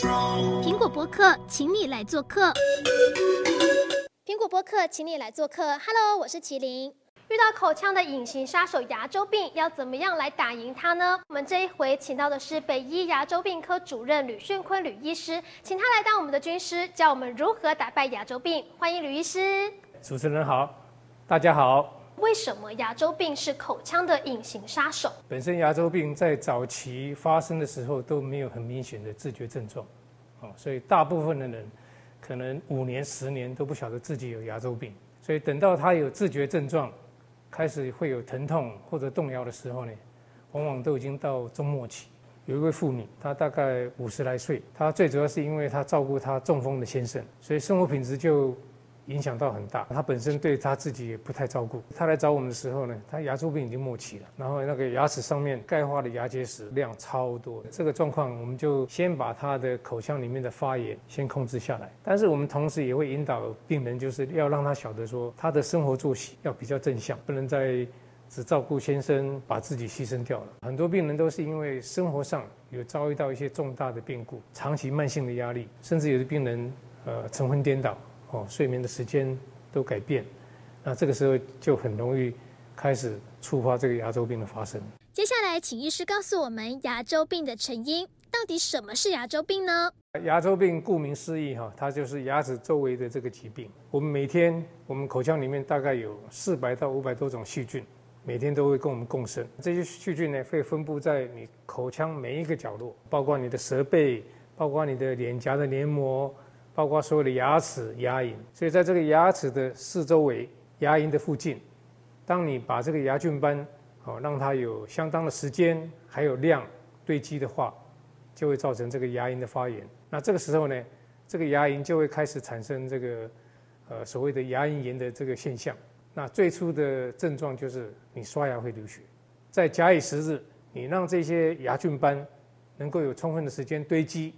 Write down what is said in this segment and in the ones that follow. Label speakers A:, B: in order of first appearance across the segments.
A: 苹果播客，请你来做客。苹果播客，请你来做客。Hello，我是麒麟。遇到口腔的隐形杀手牙周病，要怎么样来打赢它呢？我们这一回请到的是北医牙周病科主任吕训坤吕医师，请他来当我们的军师，教我们如何打败牙周病。欢迎吕医师。
B: 主持人好，大家好。
A: 为什么牙周病是口腔的隐形杀手？
B: 本身牙周病在早期发生的时候都没有很明显的自觉症状，哦，所以大部分的人可能五年、十年都不晓得自己有牙周病。所以等到他有自觉症状，开始会有疼痛或者动摇的时候呢，往往都已经到中末期。有一位妇女，她大概五十来岁，她最主要是因为她照顾她中风的先生，所以生活品质就。影响到很大，他本身对他自己也不太照顾。他来找我们的时候呢，他牙周病已经末期了，然后那个牙齿上面钙化的牙结石量超多。这个状况，我们就先把他的口腔里面的发炎先控制下来。但是我们同时也会引导病人，就是要让他晓得说，他的生活作息要比较正向，不能再只照顾先生，把自己牺牲掉了。很多病人都是因为生活上有遭遇到一些重大的变故，长期慢性的压力，甚至有的病人呃晨昏颠倒。哦，睡眠的时间都改变，那这个时候就很容易开始触发这个牙周病的发生。
A: 接下来，请医师告诉我们牙周病的成因，到底什么是牙周病呢？
B: 牙周病顾名思义，哈，它就是牙齿周围的这个疾病。我们每天，我们口腔里面大概有四百到五百多种细菌，每天都会跟我们共生。这些细菌呢，会分布在你口腔每一个角落，包括你的舌背，包括你的脸颊的黏膜。包括所有的牙齿、牙龈，所以在这个牙齿的四周围、牙龈的附近，当你把这个牙菌斑，哦，让它有相当的时间还有量堆积的话，就会造成这个牙龈的发炎。那这个时候呢，这个牙龈就会开始产生这个，呃，所谓的牙龈炎的这个现象。那最初的症状就是你刷牙会流血，在假以时日，你让这些牙菌斑能够有充分的时间堆积。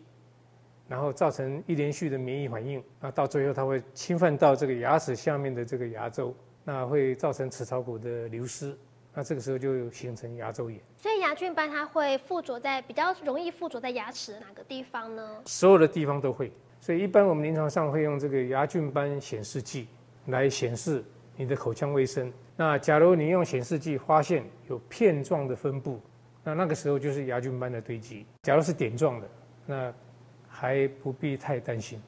B: 然后造成一连续的免疫反应，那到最后它会侵犯到这个牙齿下面的这个牙周，那会造成齿槽骨的流失，那这个时候就形成牙周炎。
A: 所以牙菌斑它会附着在比较容易附着在牙齿的哪个地方呢？
B: 所有的地方都会。所以一般我们临床上会用这个牙菌斑显示剂来显示你的口腔卫生。那假如你用显示剂发现有片状的分布，那那个时候就是牙菌斑的堆积。假如是点状的，那还不必太担心。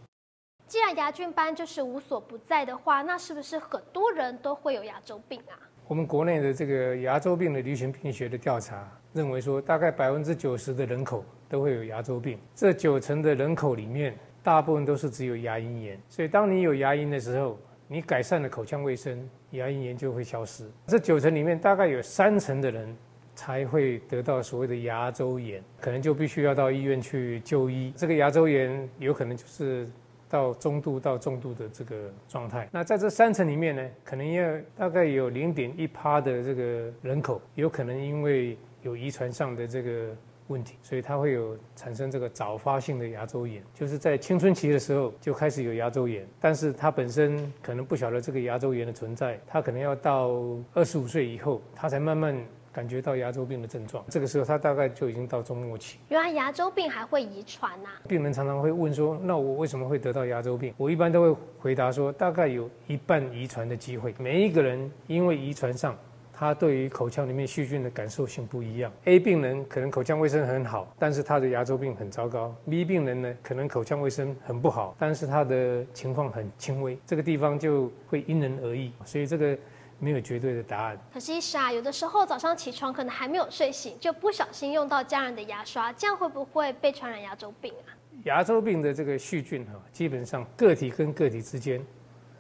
A: 既然牙菌斑就是无所不在的话，那是不是很多人都会有牙周病啊？
B: 我们国内的这个牙周病的流行病学的调查认为说，大概百分之九十的人口都会有牙周病。这九成的人口里面，大部分都是只有牙龈炎。所以，当你有牙龈的时候，你改善了口腔卫生，牙龈炎就会消失。这九成里面，大概有三成的人。才会得到所谓的牙周炎，可能就必须要到医院去就医。这个牙周炎有可能就是到中度到重度的这个状态。那在这三层里面呢，可能要大概有零点一趴的这个人口，有可能因为有遗传上的这个问题，所以它会有产生这个早发性的牙周炎，就是在青春期的时候就开始有牙周炎，但是它本身可能不晓得这个牙周炎的存在，它可能要到二十五岁以后，它才慢慢。感觉到牙周病的症状，这个时候他大概就已经到中末期。
A: 原来牙周病还会遗传呐？
B: 病人常常会问说：“那我为什么会得到牙周病？”我一般都会回答说：“大概有一半遗传的机会。每一个人因为遗传上，他对于口腔里面细菌的感受性不一样。A 病人可能口腔卫生很好，但是他的牙周病很糟糕；B 病人呢，可能口腔卫生很不好，但是他的情况很轻微。这个地方就会因人而异，所以这个。没有绝对的答案。
A: 可是医师啊，有的时候早上起床可能还没有睡醒，就不小心用到家人的牙刷，这样会不会被传染牙周病啊？
B: 牙周病的这个细菌哈，基本上个体跟个体之间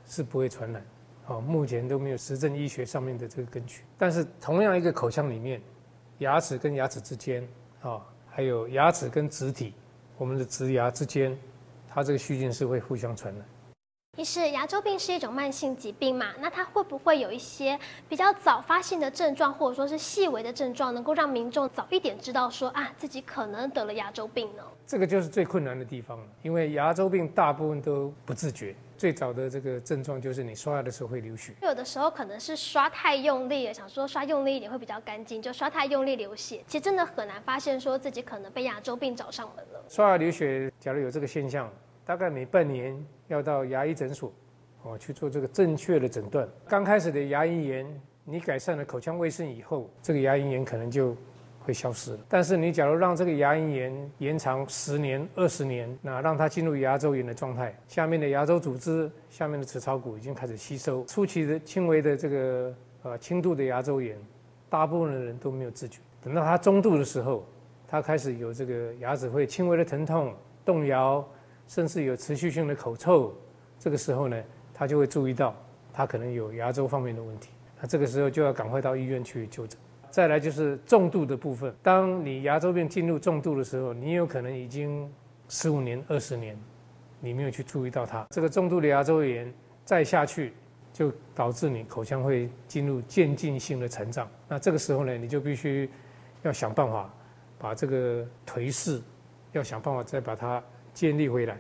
B: 是不会传染，哦，目前都没有实证医学上面的这个根据。但是同样一个口腔里面，牙齿跟牙齿之间，啊，还有牙齿跟植体，我们的植牙之间，它这个细菌是会互相传染。
A: 医师，牙周病是一种慢性疾病嘛？那它会不会有一些比较早发现的症状，或者说是细微的症状，能够让民众早一点知道说啊自己可能得了牙周病呢？
B: 这个就是最困难的地方了，因为牙周病大部分都不自觉。最早的这个症状就是你刷牙的时候会流血，
A: 有的时候可能是刷太用力了，想说刷用力一点会比较干净，就刷太用力流血。其实真的很难发现说自己可能被牙周病找上门了。
B: 刷牙流血，假如有这个现象，大概每半年要到牙医诊所，哦去做这个正确的诊断。刚开始的牙龈炎，你改善了口腔卫生以后，这个牙龈炎可能就会消失了。但是你假如让这个牙龈炎延长十年、二十年，那让它进入牙周炎的状态，下面的牙周组织、下面的齿槽骨已经开始吸收。初期的轻微的这个呃轻度的牙周炎，大部分的人都没有自觉。等到它中度的时候，它开始有这个牙齿会轻微的疼痛、动摇。甚至有持续性的口臭，这个时候呢，他就会注意到他可能有牙周方面的问题，那这个时候就要赶快到医院去就诊。再来就是重度的部分，当你牙周病进入重度的时候，你有可能已经十五年、二十年，你没有去注意到它。这个重度的牙周炎再下去，就导致你口腔会进入渐进性的成长。那这个时候呢，你就必须要想办法把这个颓势，要想办法再把它。建立回来。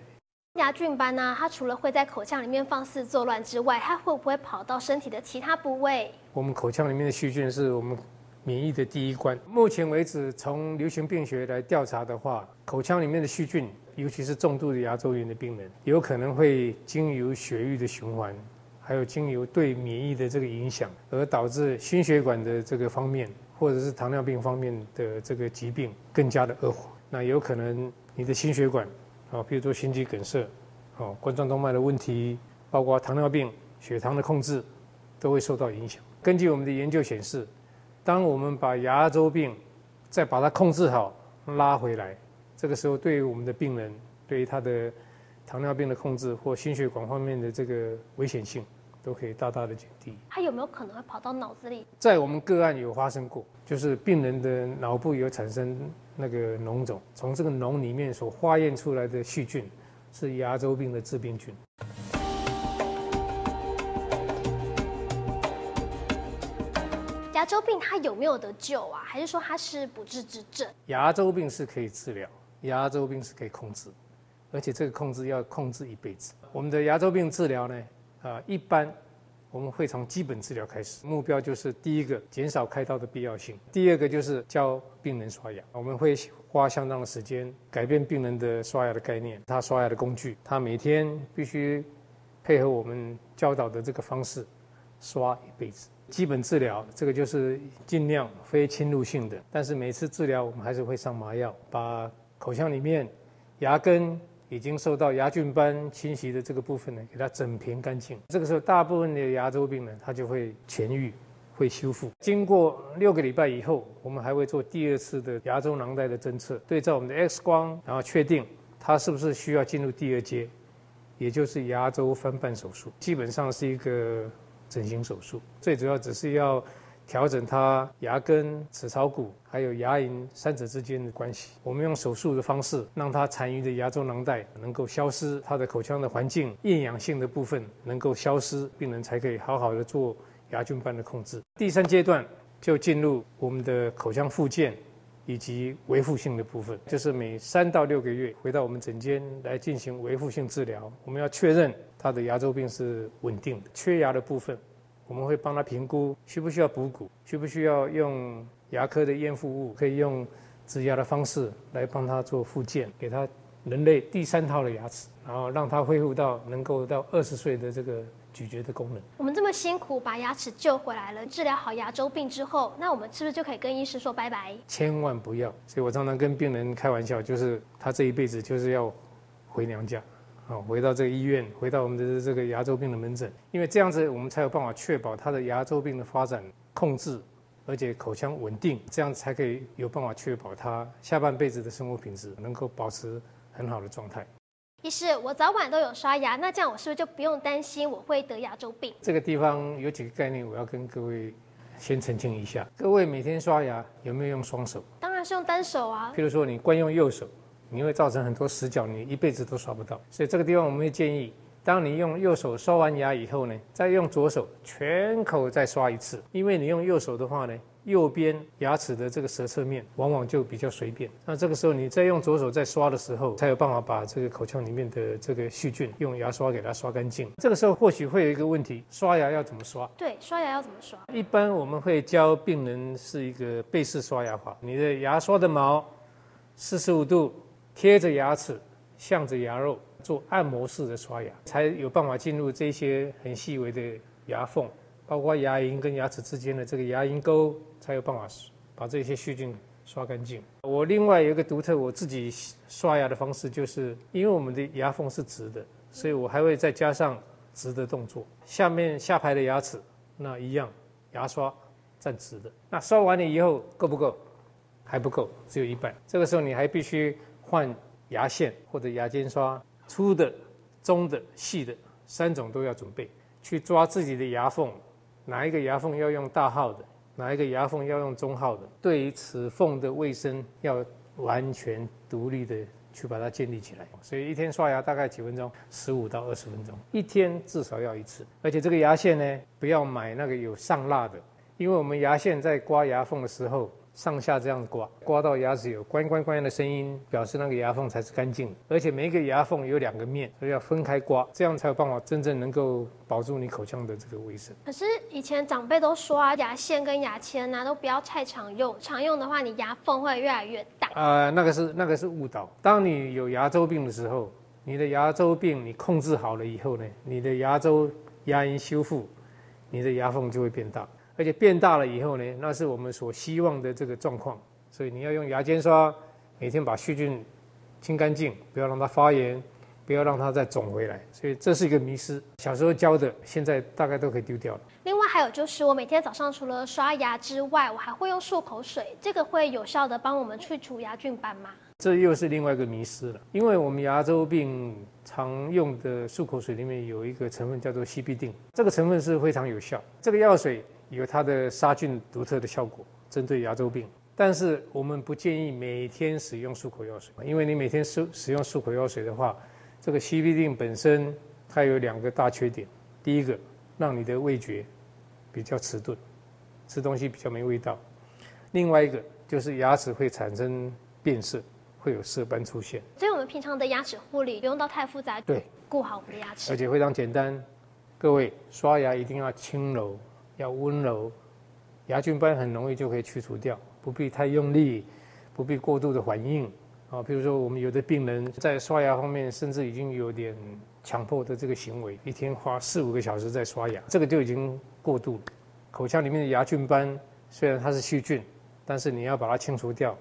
A: 牙菌斑呢，它除了会在口腔里面放肆作乱之外，它会不会跑到身体的其他部位？
B: 我们口腔里面的细菌是我们免疫的第一关。目前为止，从流行病学来调查的话，口腔里面的细菌，尤其是重度的牙周炎的病人，有可能会经由血液的循环，还有经由对免疫的这个影响，而导致心血管的这个方面，或者是糖尿病方面的这个疾病更加的恶化。那有可能你的心血管。啊，譬如说心肌梗塞，哦，冠状动脉的问题，包括糖尿病、血糖的控制，都会受到影响。根据我们的研究显示，当我们把牙周病再把它控制好、拉回来，这个时候对于我们的病人，对于他的糖尿病的控制或心血管方面的这个危险性，都可以大大的减低。
A: 它有没有可能会跑到脑子里？
B: 在我们个案有发生过，就是病人的脑部有产生。那个脓肿，从这个脓里面所化验出来的细菌，是牙周病的致病菌。
A: 牙周病它有没有得救啊？还是说它是不治之症？
B: 牙周病是可以治疗，牙周病是可以控制，而且这个控制要控制一辈子。我们的牙周病治疗呢，啊，一般。我们会从基本治疗开始，目标就是第一个减少开刀的必要性，第二个就是教病人刷牙。我们会花相当的时间改变病人的刷牙的概念，他刷牙的工具，他每天必须配合我们教导的这个方式刷一辈子。基本治疗这个就是尽量非侵入性的，但是每次治疗我们还是会上麻药，把口腔里面牙根。已经受到牙菌斑侵袭的这个部分呢，给它整平干净。这个时候，大部分的牙周病呢，它就会痊愈，会修复。经过六个礼拜以后，我们还会做第二次的牙周囊袋的侦测，对照我们的 X 光，然后确定它是不是需要进入第二阶，也就是牙周翻瓣手术。基本上是一个整形手术，最主要只是要。调整它牙根、齿槽骨还有牙龈三者之间的关系。我们用手术的方式，让它残余的牙周囊袋能够消失，它的口腔的环境厌氧性的部分能够消失，病人才可以好好的做牙菌斑的控制。第三阶段就进入我们的口腔复健以及维护性的部分，就是每三到六个月回到我们诊间来进行维护性治疗。我们要确认他的牙周病是稳定的，缺牙的部分。我们会帮他评估需不需要补骨，需不需要用牙科的赝复物，可以用植牙的方式来帮他做复健，给他人类第三套的牙齿，然后让他恢复到能够到二十岁的这个咀嚼的功能。
A: 我们这么辛苦把牙齿救回来了，治疗好牙周病之后，那我们是不是就可以跟医师说拜拜？
B: 千万不要！所以我常常跟病人开玩笑，就是他这一辈子就是要回娘家。好，回到这个医院，回到我们的这个牙周病的门诊，因为这样子我们才有办法确保他的牙周病的发展控制，而且口腔稳定，这样才可以有办法确保他下半辈子的生活品质能够保持很好的状态。
A: 医师，我早晚都有刷牙，那这样我是不是就不用担心我会得牙周病？
B: 这个地方有几个概念，我要跟各位先澄清一下。各位每天刷牙有没有用双手？
A: 当然是用单手啊。
B: 譬如说你惯用右手。你会造成很多死角，你一辈子都刷不到。所以这个地方我们会建议，当你用右手刷完牙以后呢，再用左手全口再刷一次，因为你用右手的话呢。右边牙齿的这个舌侧面往往就比较随便，那这个时候你再用左手再刷的时候，才有办法把这个口腔里面的这个细菌用牙刷给它刷干净。这个时候或许会有一个问题，刷牙要怎么刷？
A: 对，刷牙要怎么刷？
B: 一般我们会教病人是一个背式刷牙法，你的牙刷的毛四十五度贴着牙齿，向着牙肉做按摩式的刷牙，才有办法进入这些很细微的牙缝。包括牙龈跟牙齿之间的这个牙龈沟，才有办法把这些细菌刷干净。我另外有一个独特，我自己刷牙的方式，就是因为我们的牙缝是直的，所以我还会再加上直的动作。下面下排的牙齿那一样，牙刷站直的。那刷完了以后够不够？还不够，只有一半。这个时候你还必须换牙线或者牙间刷，粗的、中的、细的三种都要准备，去抓自己的牙缝。哪一个牙缝要用大号的，哪一个牙缝要用中号的？对于齿缝的卫生，要完全独立的去把它建立起来。所以一天刷牙大概几分钟，十五到二十分钟，一天至少要一次。而且这个牙线呢，不要买那个有上蜡的，因为我们牙线在刮牙缝的时候。上下这样刮，刮到牙齿有“关关关”的声音，表示那个牙缝才是干净。而且每一个牙缝有两个面，所以要分开刮，这样才有办法真正能够保住你口腔的这个卫生。
A: 可是以前长辈都说啊，牙线跟牙签呢、啊、都不要太常用，常用的话你牙缝会越来越大。
B: 呃，那个是那个是误导。当你有牙周病的时候，你的牙周病你控制好了以后呢，你的牙周牙龈修复，你的牙缝就会变大。而且变大了以后呢，那是我们所希望的这个状况，所以你要用牙尖刷，每天把细菌清干净，不要让它发炎，不要让它再肿回来。所以这是一个迷失，小时候教的，现在大概都可以丢掉了。
A: 另外还有就是，我每天早上除了刷牙之外，我还会用漱口水，这个会有效的帮我们去除牙菌斑吗？
B: 这又是另外一个迷失了，因为我们牙周病常用的漱口水里面有一个成分叫做西必定，这个成分是非常有效，这个药水。有它的杀菌独特的效果，针对牙周病。但是我们不建议每天使用漱口药水，因为你每天使使用漱口药水的话，这个西必定本身它有两个大缺点。第一个，让你的味觉比较迟钝，吃东西比较没味道；另外一个就是牙齿会产生变色，会有色斑出现。
A: 所以我们平常的牙齿护理不用到太复杂，对，顾好我们的牙齿，
B: 而且非常简单。各位刷牙一定要轻柔。要温柔，牙菌斑很容易就可以去除掉，不必太用力，不必过度的反应啊。比如说，我们有的病人在刷牙方面，甚至已经有点强迫的这个行为，一天花四五个小时在刷牙，这个就已经过度了。口腔里面的牙菌斑虽然它是细菌，但是你要把它清除掉，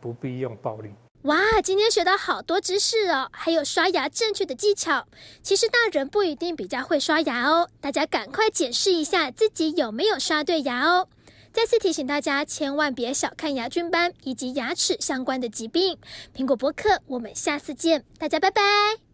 B: 不必用暴力。
A: 哇，今天学到好多知识哦，还有刷牙正确的技巧。其实大人不一定比较会刷牙哦，大家赶快检视一下自己有没有刷对牙哦。再次提醒大家，千万别小看牙菌斑以及牙齿相关的疾病。苹果播客，我们下次见，大家拜拜。